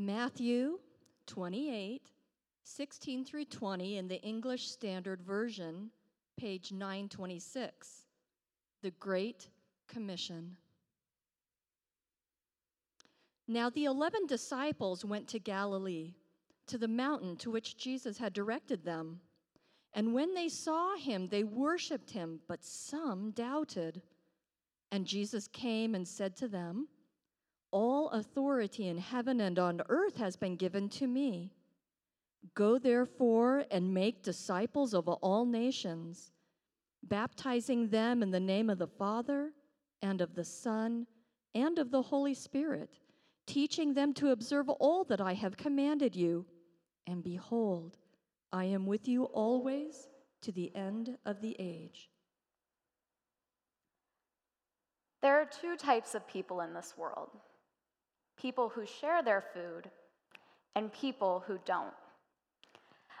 Matthew 28, 16 through 20 in the English Standard Version, page 926. The Great Commission. Now the eleven disciples went to Galilee, to the mountain to which Jesus had directed them. And when they saw him, they worshiped him, but some doubted. And Jesus came and said to them, All authority in heaven and on earth has been given to me. Go therefore and make disciples of all nations, baptizing them in the name of the Father and of the Son and of the Holy Spirit, teaching them to observe all that I have commanded you. And behold, I am with you always to the end of the age. There are two types of people in this world people who share their food and people who don't.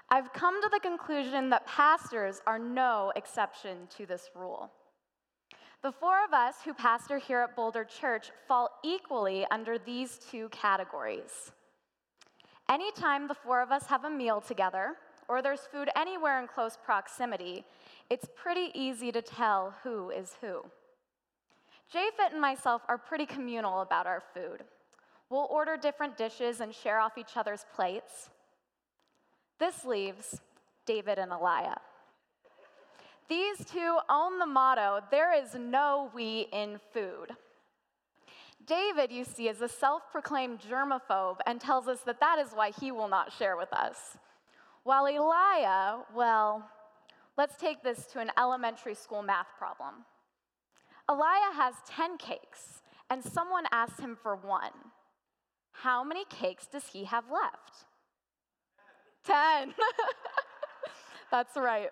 I've come to the conclusion that pastors are no exception to this rule. The four of us who pastor here at Boulder Church fall equally under these two categories. Anytime the four of us have a meal together, or there's food anywhere in close proximity, it's pretty easy to tell who is who. Japhet and myself are pretty communal about our food. We'll order different dishes and share off each other's plates. This leaves David and Elia. These two own the motto there is no we in food. David, you see, is a self proclaimed germaphobe and tells us that that is why he will not share with us. While Elia, well, let's take this to an elementary school math problem. Elia has 10 cakes, and someone asks him for one. How many cakes does he have left? 10. That's right.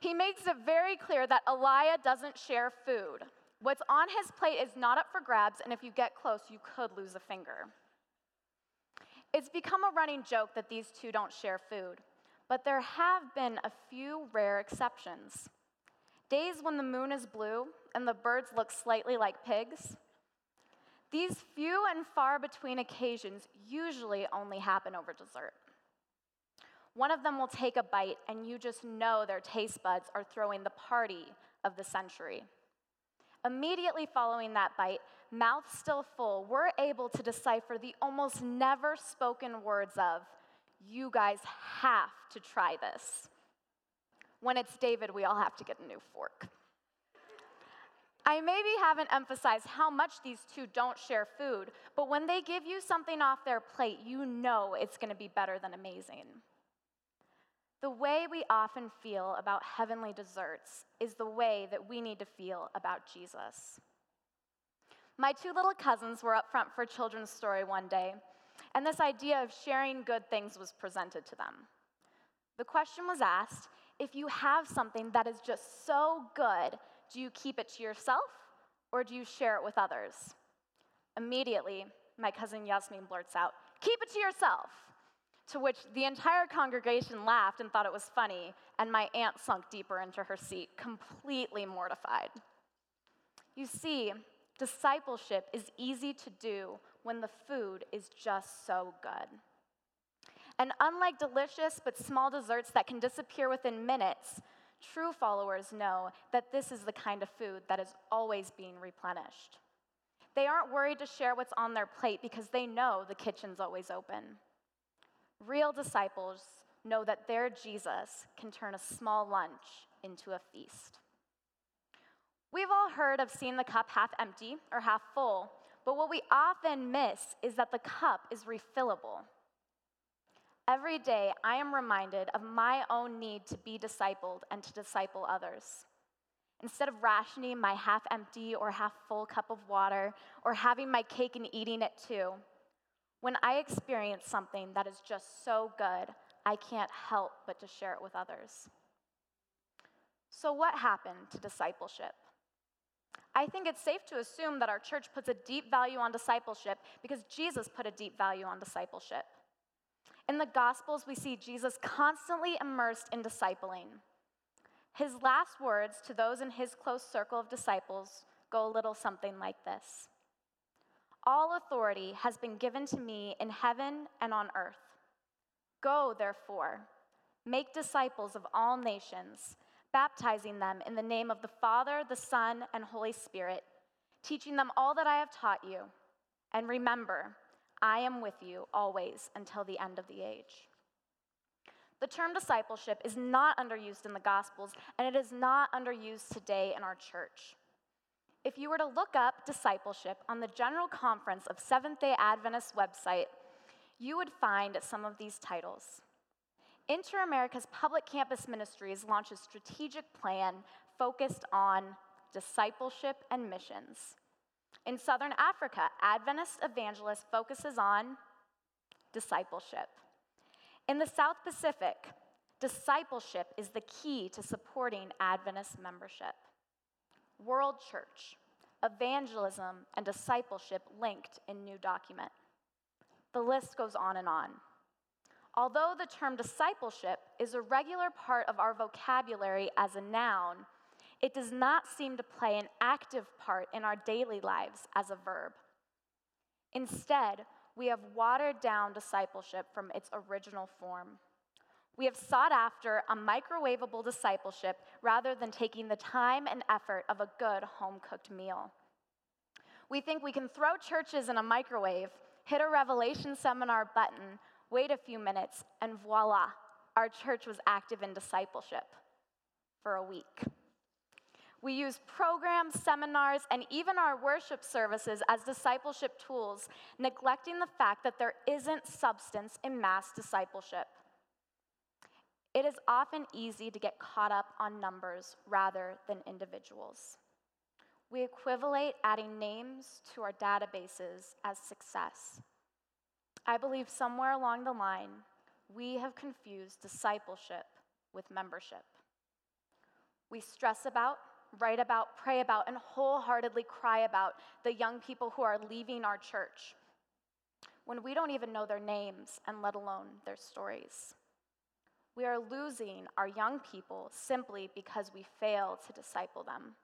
He makes it very clear that Elia doesn't share food. What's on his plate is not up for grabs, and if you get close, you could lose a finger. It's become a running joke that these two don't share food, but there have been a few rare exceptions. Days when the moon is blue and the birds look slightly like pigs. These few and far between occasions usually only happen over dessert. One of them will take a bite, and you just know their taste buds are throwing the party of the century. Immediately following that bite, mouth still full, we're able to decipher the almost never spoken words of, You guys have to try this. When it's David, we all have to get a new fork. I maybe haven't emphasized how much these two don't share food, but when they give you something off their plate, you know it's going to be better than amazing. The way we often feel about heavenly desserts is the way that we need to feel about Jesus. My two little cousins were up front for children's story one day, and this idea of sharing good things was presented to them. The question was asked if you have something that is just so good, do you keep it to yourself or do you share it with others? Immediately, my cousin Yasmin blurts out, Keep it to yourself to which the entire congregation laughed and thought it was funny, and my aunt sunk deeper into her seat, completely mortified. You see, discipleship is easy to do when the food is just so good. And unlike delicious but small desserts that can disappear within minutes, true followers know that this is the kind of food that is always being replenished. They aren't worried to share what's on their plate because they know the kitchen's always open. Real disciples know that their Jesus can turn a small lunch into a feast. We've all heard of seeing the cup half empty or half full, but what we often miss is that the cup is refillable. Every day, I am reminded of my own need to be discipled and to disciple others. Instead of rationing my half empty or half full cup of water or having my cake and eating it too, when I experience something that is just so good, I can't help but to share it with others. So, what happened to discipleship? I think it's safe to assume that our church puts a deep value on discipleship because Jesus put a deep value on discipleship. In the Gospels, we see Jesus constantly immersed in discipling. His last words to those in his close circle of disciples go a little something like this All authority has been given to me in heaven and on earth. Go, therefore, make disciples of all nations, baptizing them in the name of the Father, the Son, and Holy Spirit, teaching them all that I have taught you. And remember, I am with you always until the end of the age. The term discipleship is not underused in the Gospels, and it is not underused today in our church. If you were to look up discipleship on the General Conference of Seventh day Adventist website, you would find some of these titles. Inter America's Public Campus Ministries launches a strategic plan focused on discipleship and missions. In Southern Africa, Adventist Evangelist focuses on discipleship. In the South Pacific, discipleship is the key to supporting Adventist membership. World Church, evangelism and discipleship linked in new document. The list goes on and on. Although the term discipleship is a regular part of our vocabulary as a noun, it does not seem to play an active part in our daily lives as a verb. Instead, we have watered down discipleship from its original form. We have sought after a microwavable discipleship rather than taking the time and effort of a good home cooked meal. We think we can throw churches in a microwave, hit a revelation seminar button, wait a few minutes, and voila, our church was active in discipleship for a week. We use programs, seminars, and even our worship services as discipleship tools, neglecting the fact that there isn't substance in mass discipleship. It is often easy to get caught up on numbers rather than individuals. We equivalate adding names to our databases as success. I believe somewhere along the line, we have confused discipleship with membership. We stress about write about, pray about, and wholeheartedly cry about the young people who are leaving our church when we don't even know their names and let alone their stories. We are losing our young people simply because we fail to disciple them.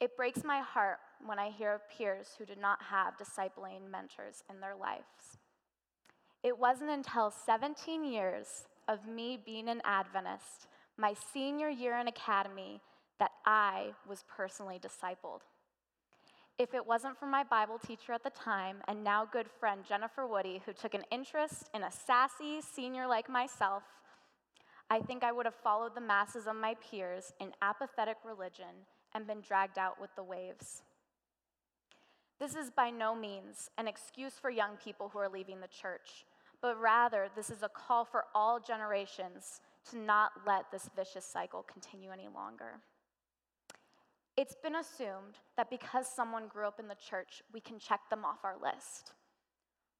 It breaks my heart when I hear of peers who did not have discipling mentors in their lives. It wasn't until 17 years of me being an Adventist, my senior year in academy, I was personally discipled. If it wasn't for my Bible teacher at the time and now good friend Jennifer Woody, who took an interest in a sassy senior like myself, I think I would have followed the masses of my peers in apathetic religion and been dragged out with the waves. This is by no means an excuse for young people who are leaving the church, but rather, this is a call for all generations to not let this vicious cycle continue any longer. It's been assumed that because someone grew up in the church, we can check them off our list.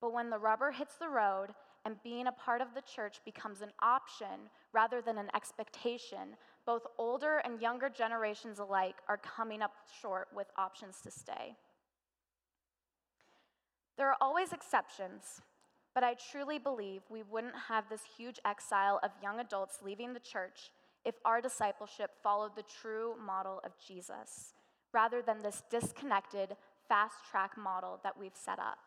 But when the rubber hits the road and being a part of the church becomes an option rather than an expectation, both older and younger generations alike are coming up short with options to stay. There are always exceptions, but I truly believe we wouldn't have this huge exile of young adults leaving the church if our discipleship followed the true model of Jesus rather than this disconnected, fast track model that we've set up.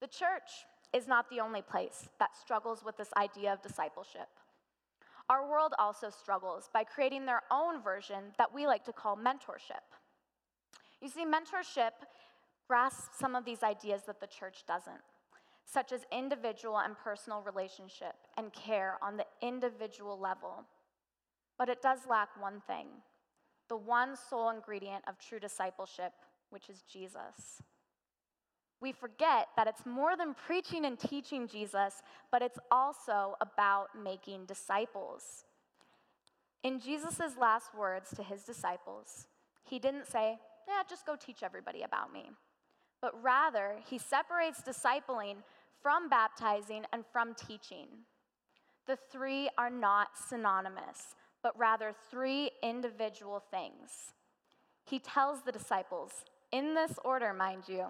The church is not the only place that struggles with this idea of discipleship. Our world also struggles by creating their own version that we like to call mentorship. You see, mentorship grasps some of these ideas that the church doesn't such as individual and personal relationship and care on the individual level. But it does lack one thing the one sole ingredient of true discipleship, which is Jesus. We forget that it's more than preaching and teaching Jesus, but it's also about making disciples. In Jesus' last words to his disciples, he didn't say, Yeah, just go teach everybody about me but rather he separates discipling from baptizing and from teaching. The three are not synonymous, but rather three individual things. He tells the disciples, in this order, mind you,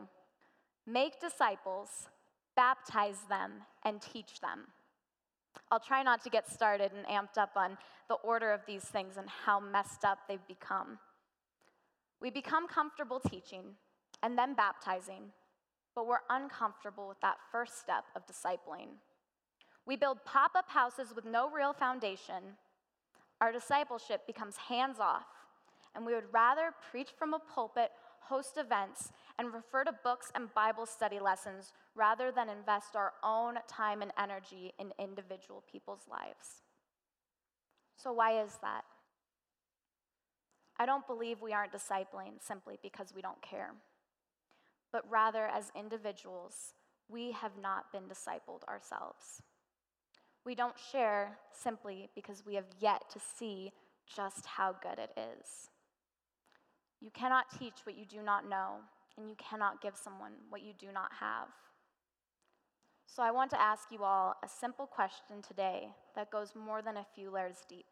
make disciples, baptize them, and teach them. I'll try not to get started and amped up on the order of these things and how messed up they've become. We become comfortable teaching, and then baptizing, but we're uncomfortable with that first step of discipling. We build pop up houses with no real foundation. Our discipleship becomes hands off, and we would rather preach from a pulpit, host events, and refer to books and Bible study lessons rather than invest our own time and energy in individual people's lives. So, why is that? I don't believe we aren't discipling simply because we don't care, but rather as individuals, we have not been discipled ourselves. We don't share simply because we have yet to see just how good it is. You cannot teach what you do not know, and you cannot give someone what you do not have. So, I want to ask you all a simple question today that goes more than a few layers deep.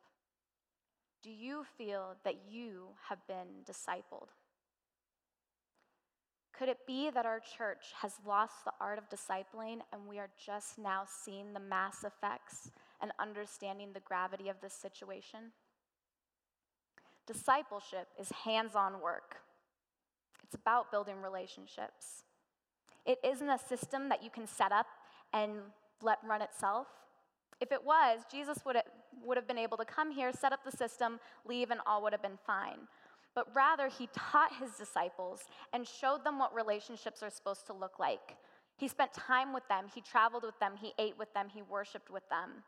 Do you feel that you have been discipled? Could it be that our church has lost the art of discipling and we are just now seeing the mass effects and understanding the gravity of this situation? Discipleship is hands on work, it's about building relationships. It isn't a system that you can set up and let run itself. If it was, Jesus would have, would have been able to come here, set up the system, leave, and all would have been fine. But rather, he taught his disciples and showed them what relationships are supposed to look like. He spent time with them, he traveled with them, he ate with them, he worshiped with them.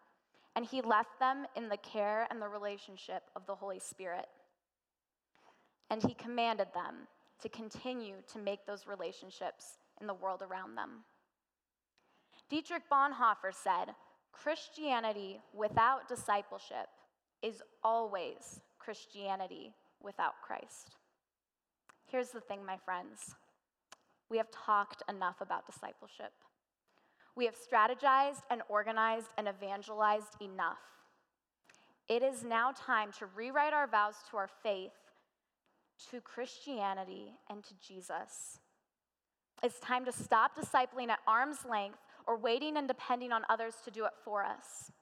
And he left them in the care and the relationship of the Holy Spirit. And he commanded them to continue to make those relationships in the world around them. Dietrich Bonhoeffer said, Christianity without discipleship is always Christianity without Christ. Here's the thing, my friends we have talked enough about discipleship. We have strategized and organized and evangelized enough. It is now time to rewrite our vows to our faith, to Christianity, and to Jesus. It's time to stop discipling at arm's length or waiting and depending on others to do it for us.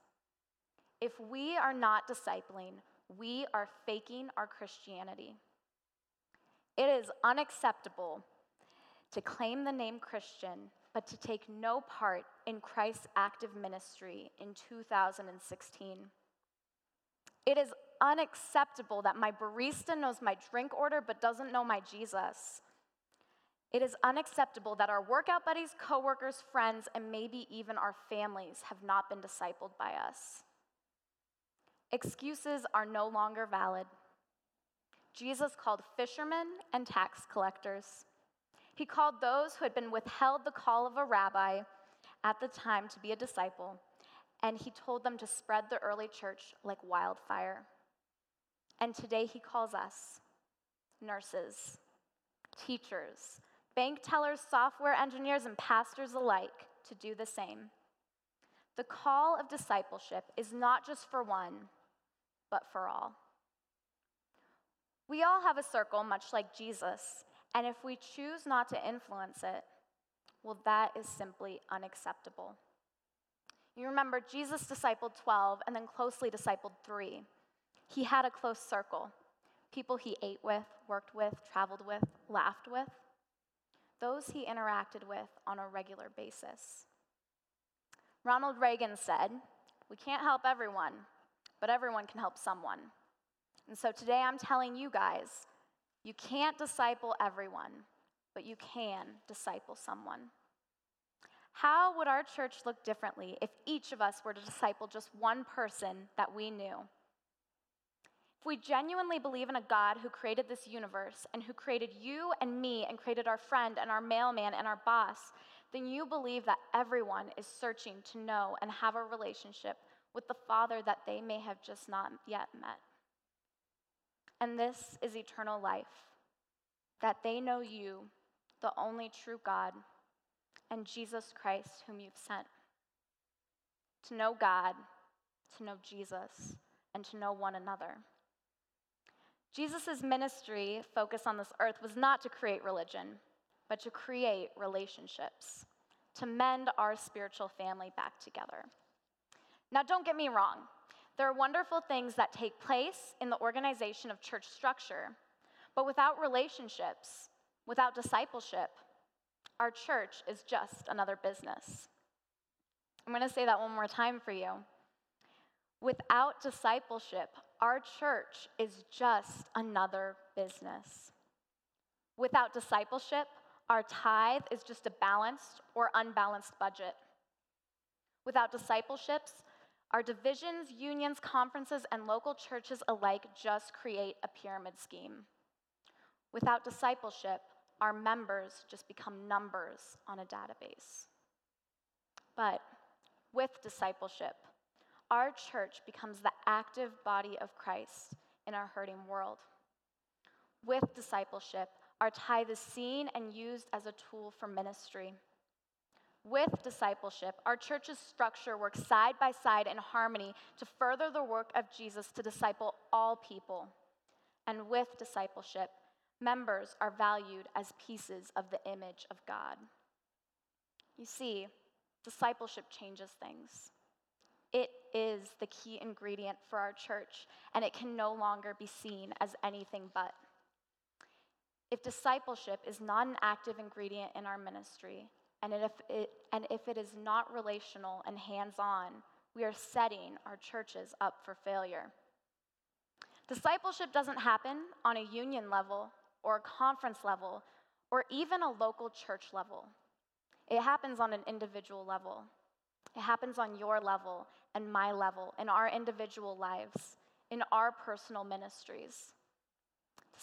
If we are not discipling, we are faking our Christianity. It is unacceptable to claim the name Christian, but to take no part in Christ's active ministry in 2016. It is unacceptable that my barista knows my drink order but doesn't know my Jesus. It is unacceptable that our workout buddies, coworkers, friends, and maybe even our families have not been discipled by us. Excuses are no longer valid. Jesus called fishermen and tax collectors. He called those who had been withheld the call of a rabbi at the time to be a disciple, and he told them to spread the early church like wildfire. And today he calls us nurses, teachers, bank tellers, software engineers, and pastors alike to do the same. The call of discipleship is not just for one, but for all. We all have a circle, much like Jesus, and if we choose not to influence it, well, that is simply unacceptable. You remember, Jesus discipled 12 and then closely discipled three. He had a close circle people he ate with, worked with, traveled with, laughed with those he interacted with on a regular basis. Ronald Reagan said, We can't help everyone, but everyone can help someone. And so today I'm telling you guys, you can't disciple everyone, but you can disciple someone. How would our church look differently if each of us were to disciple just one person that we knew? If we genuinely believe in a God who created this universe and who created you and me and created our friend and our mailman and our boss, then you believe that everyone is searching to know and have a relationship with the Father that they may have just not yet met. And this is eternal life that they know you, the only true God, and Jesus Christ, whom you've sent. To know God, to know Jesus, and to know one another. Jesus' ministry focus on this earth was not to create religion, but to create relationships, to mend our spiritual family back together. Now, don't get me wrong, there are wonderful things that take place in the organization of church structure, but without relationships, Without discipleship, our church is just another business. I'm going to say that one more time for you. Without discipleship, our church is just another business. Without discipleship, our tithe is just a balanced or unbalanced budget. Without discipleships, our divisions, unions, conferences, and local churches alike just create a pyramid scheme. Without discipleship, our members just become numbers on a database. But with discipleship, our church becomes the active body of Christ in our hurting world. With discipleship, our tithe is seen and used as a tool for ministry. With discipleship, our church's structure works side by side in harmony to further the work of Jesus to disciple all people. And with discipleship, members are valued as pieces of the image of God. You see, discipleship changes things. It is the key ingredient for our church, and it can no longer be seen as anything but. If discipleship is not an active ingredient in our ministry, and if it, and if it is not relational and hands on, we are setting our churches up for failure. Discipleship doesn't happen on a union level or a conference level or even a local church level. It happens on an individual level. It happens on your level and my level, in our individual lives, in our personal ministries.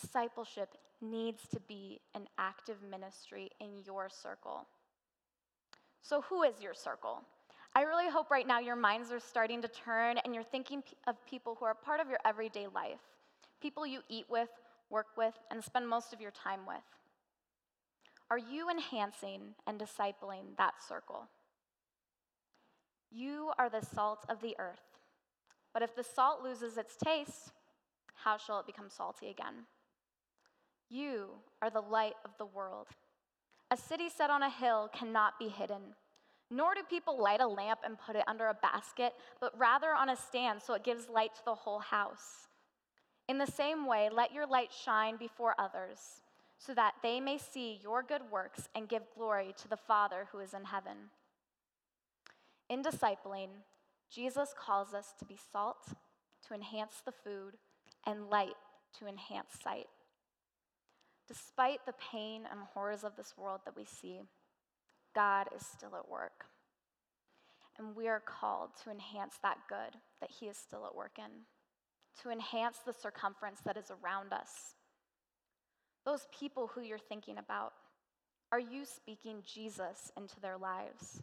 Discipleship needs to be an active ministry in your circle. So, who is your circle? I really hope right now your minds are starting to turn and you're thinking of people who are part of your everyday life, people you eat with, work with, and spend most of your time with. Are you enhancing and discipling that circle? You are the salt of the earth. But if the salt loses its taste, how shall it become salty again? You are the light of the world. A city set on a hill cannot be hidden. Nor do people light a lamp and put it under a basket, but rather on a stand so it gives light to the whole house. In the same way, let your light shine before others, so that they may see your good works and give glory to the Father who is in heaven. In discipling, Jesus calls us to be salt, to enhance the food, and light to enhance sight. Despite the pain and horrors of this world that we see, God is still at work. And we are called to enhance that good that He is still at work in, to enhance the circumference that is around us. Those people who you're thinking about, are you speaking Jesus into their lives?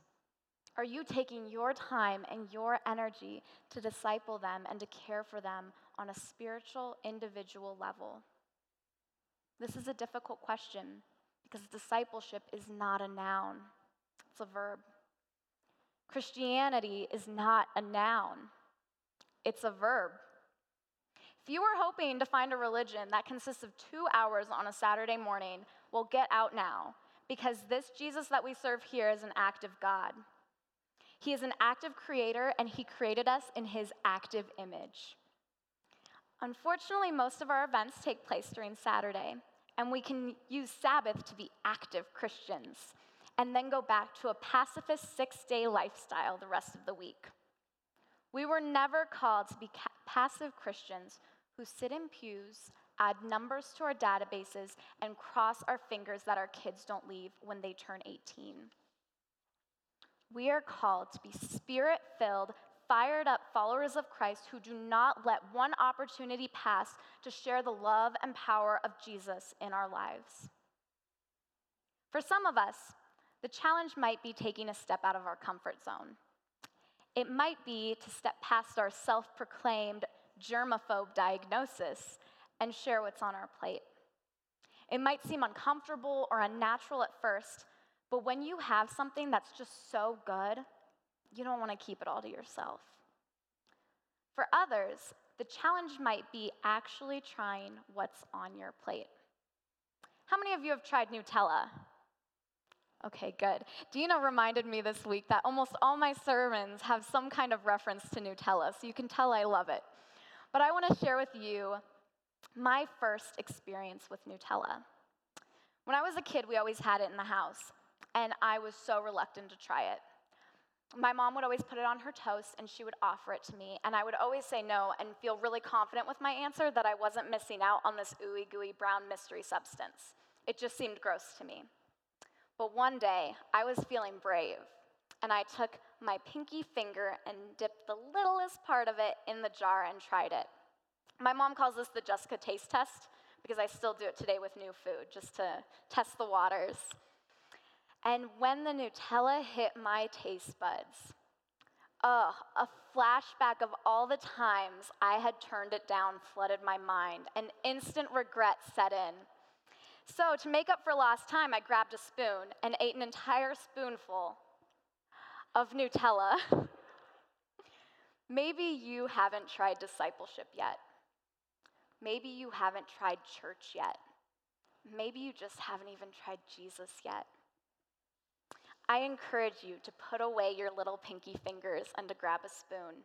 Are you taking your time and your energy to disciple them and to care for them on a spiritual, individual level? This is a difficult question because discipleship is not a noun, it's a verb. Christianity is not a noun, it's a verb. If you are hoping to find a religion that consists of two hours on a Saturday morning, well, get out now because this Jesus that we serve here is an active God. He is an active creator and he created us in his active image. Unfortunately, most of our events take place during Saturday, and we can use Sabbath to be active Christians and then go back to a pacifist six day lifestyle the rest of the week. We were never called to be ca- passive Christians who sit in pews, add numbers to our databases, and cross our fingers that our kids don't leave when they turn 18. We are called to be spirit filled, fired up followers of Christ who do not let one opportunity pass to share the love and power of Jesus in our lives. For some of us, the challenge might be taking a step out of our comfort zone. It might be to step past our self proclaimed germaphobe diagnosis and share what's on our plate. It might seem uncomfortable or unnatural at first, but when you have something that's just so good, you don't want to keep it all to yourself. For others, the challenge might be actually trying what's on your plate. How many of you have tried Nutella? Okay, good. Dina reminded me this week that almost all my sermons have some kind of reference to Nutella, so you can tell I love it. But I want to share with you my first experience with Nutella. When I was a kid, we always had it in the house, and I was so reluctant to try it. My mom would always put it on her toast and she would offer it to me, and I would always say no and feel really confident with my answer that I wasn't missing out on this ooey gooey brown mystery substance. It just seemed gross to me. But one day, I was feeling brave, and I took my pinky finger and dipped the littlest part of it in the jar and tried it. My mom calls this the Jessica taste test because I still do it today with new food just to test the waters. And when the Nutella hit my taste buds, oh, a flashback of all the times I had turned it down flooded my mind, and instant regret set in. So, to make up for lost time, I grabbed a spoon and ate an entire spoonful of Nutella. Maybe you haven't tried discipleship yet. Maybe you haven't tried church yet. Maybe you just haven't even tried Jesus yet. I encourage you to put away your little pinky fingers and to grab a spoon,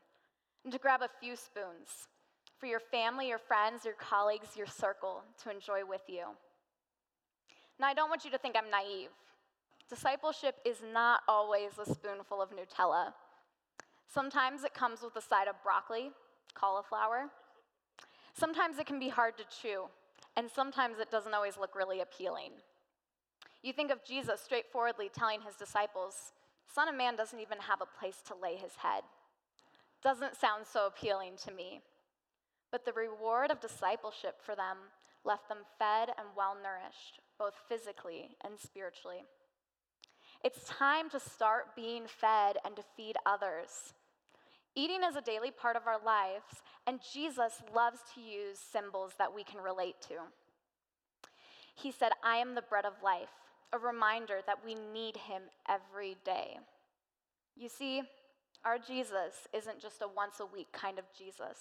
and to grab a few spoons for your family, your friends, your colleagues, your circle to enjoy with you. Now, I don't want you to think I'm naive. Discipleship is not always a spoonful of Nutella. Sometimes it comes with a side of broccoli, cauliflower. Sometimes it can be hard to chew, and sometimes it doesn't always look really appealing. You think of Jesus straightforwardly telling his disciples, Son of Man doesn't even have a place to lay his head. Doesn't sound so appealing to me. But the reward of discipleship for them left them fed and well nourished, both physically and spiritually. It's time to start being fed and to feed others. Eating is a daily part of our lives, and Jesus loves to use symbols that we can relate to. He said, I am the bread of life a reminder that we need him every day. You see, our Jesus isn't just a once a week kind of Jesus.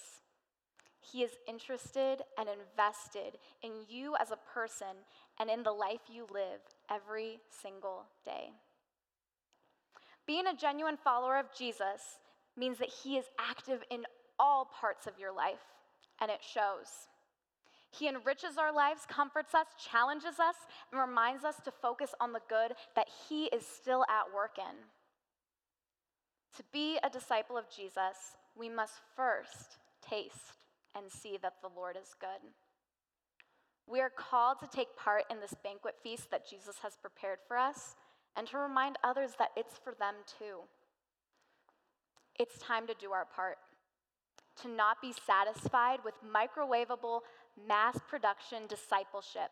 He is interested and invested in you as a person and in the life you live every single day. Being a genuine follower of Jesus means that he is active in all parts of your life, and it shows. He enriches our lives, comforts us, challenges us, and reminds us to focus on the good that He is still at work in. To be a disciple of Jesus, we must first taste and see that the Lord is good. We are called to take part in this banquet feast that Jesus has prepared for us and to remind others that it's for them too. It's time to do our part, to not be satisfied with microwavable mass production discipleship,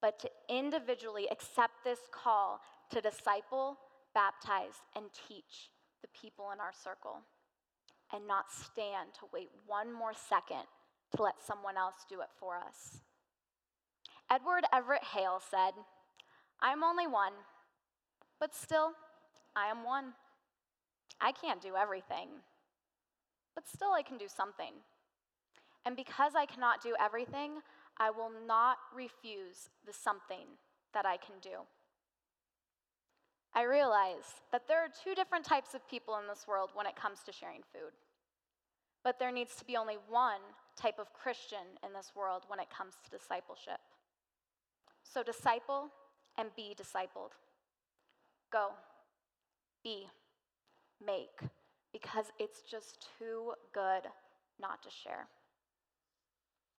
but to individually accept this call to disciple, baptize, and teach the people in our circle, and not stand to wait one more second to let someone else do it for us. Edward Everett Hale said, I'm only one, but still, I am one. I can't do everything, but still, I can do something. And because I cannot do everything, I will not refuse the something that I can do. I realize that there are two different types of people in this world when it comes to sharing food. But there needs to be only one type of Christian in this world when it comes to discipleship. So disciple and be discipled. Go, be, make, because it's just too good not to share.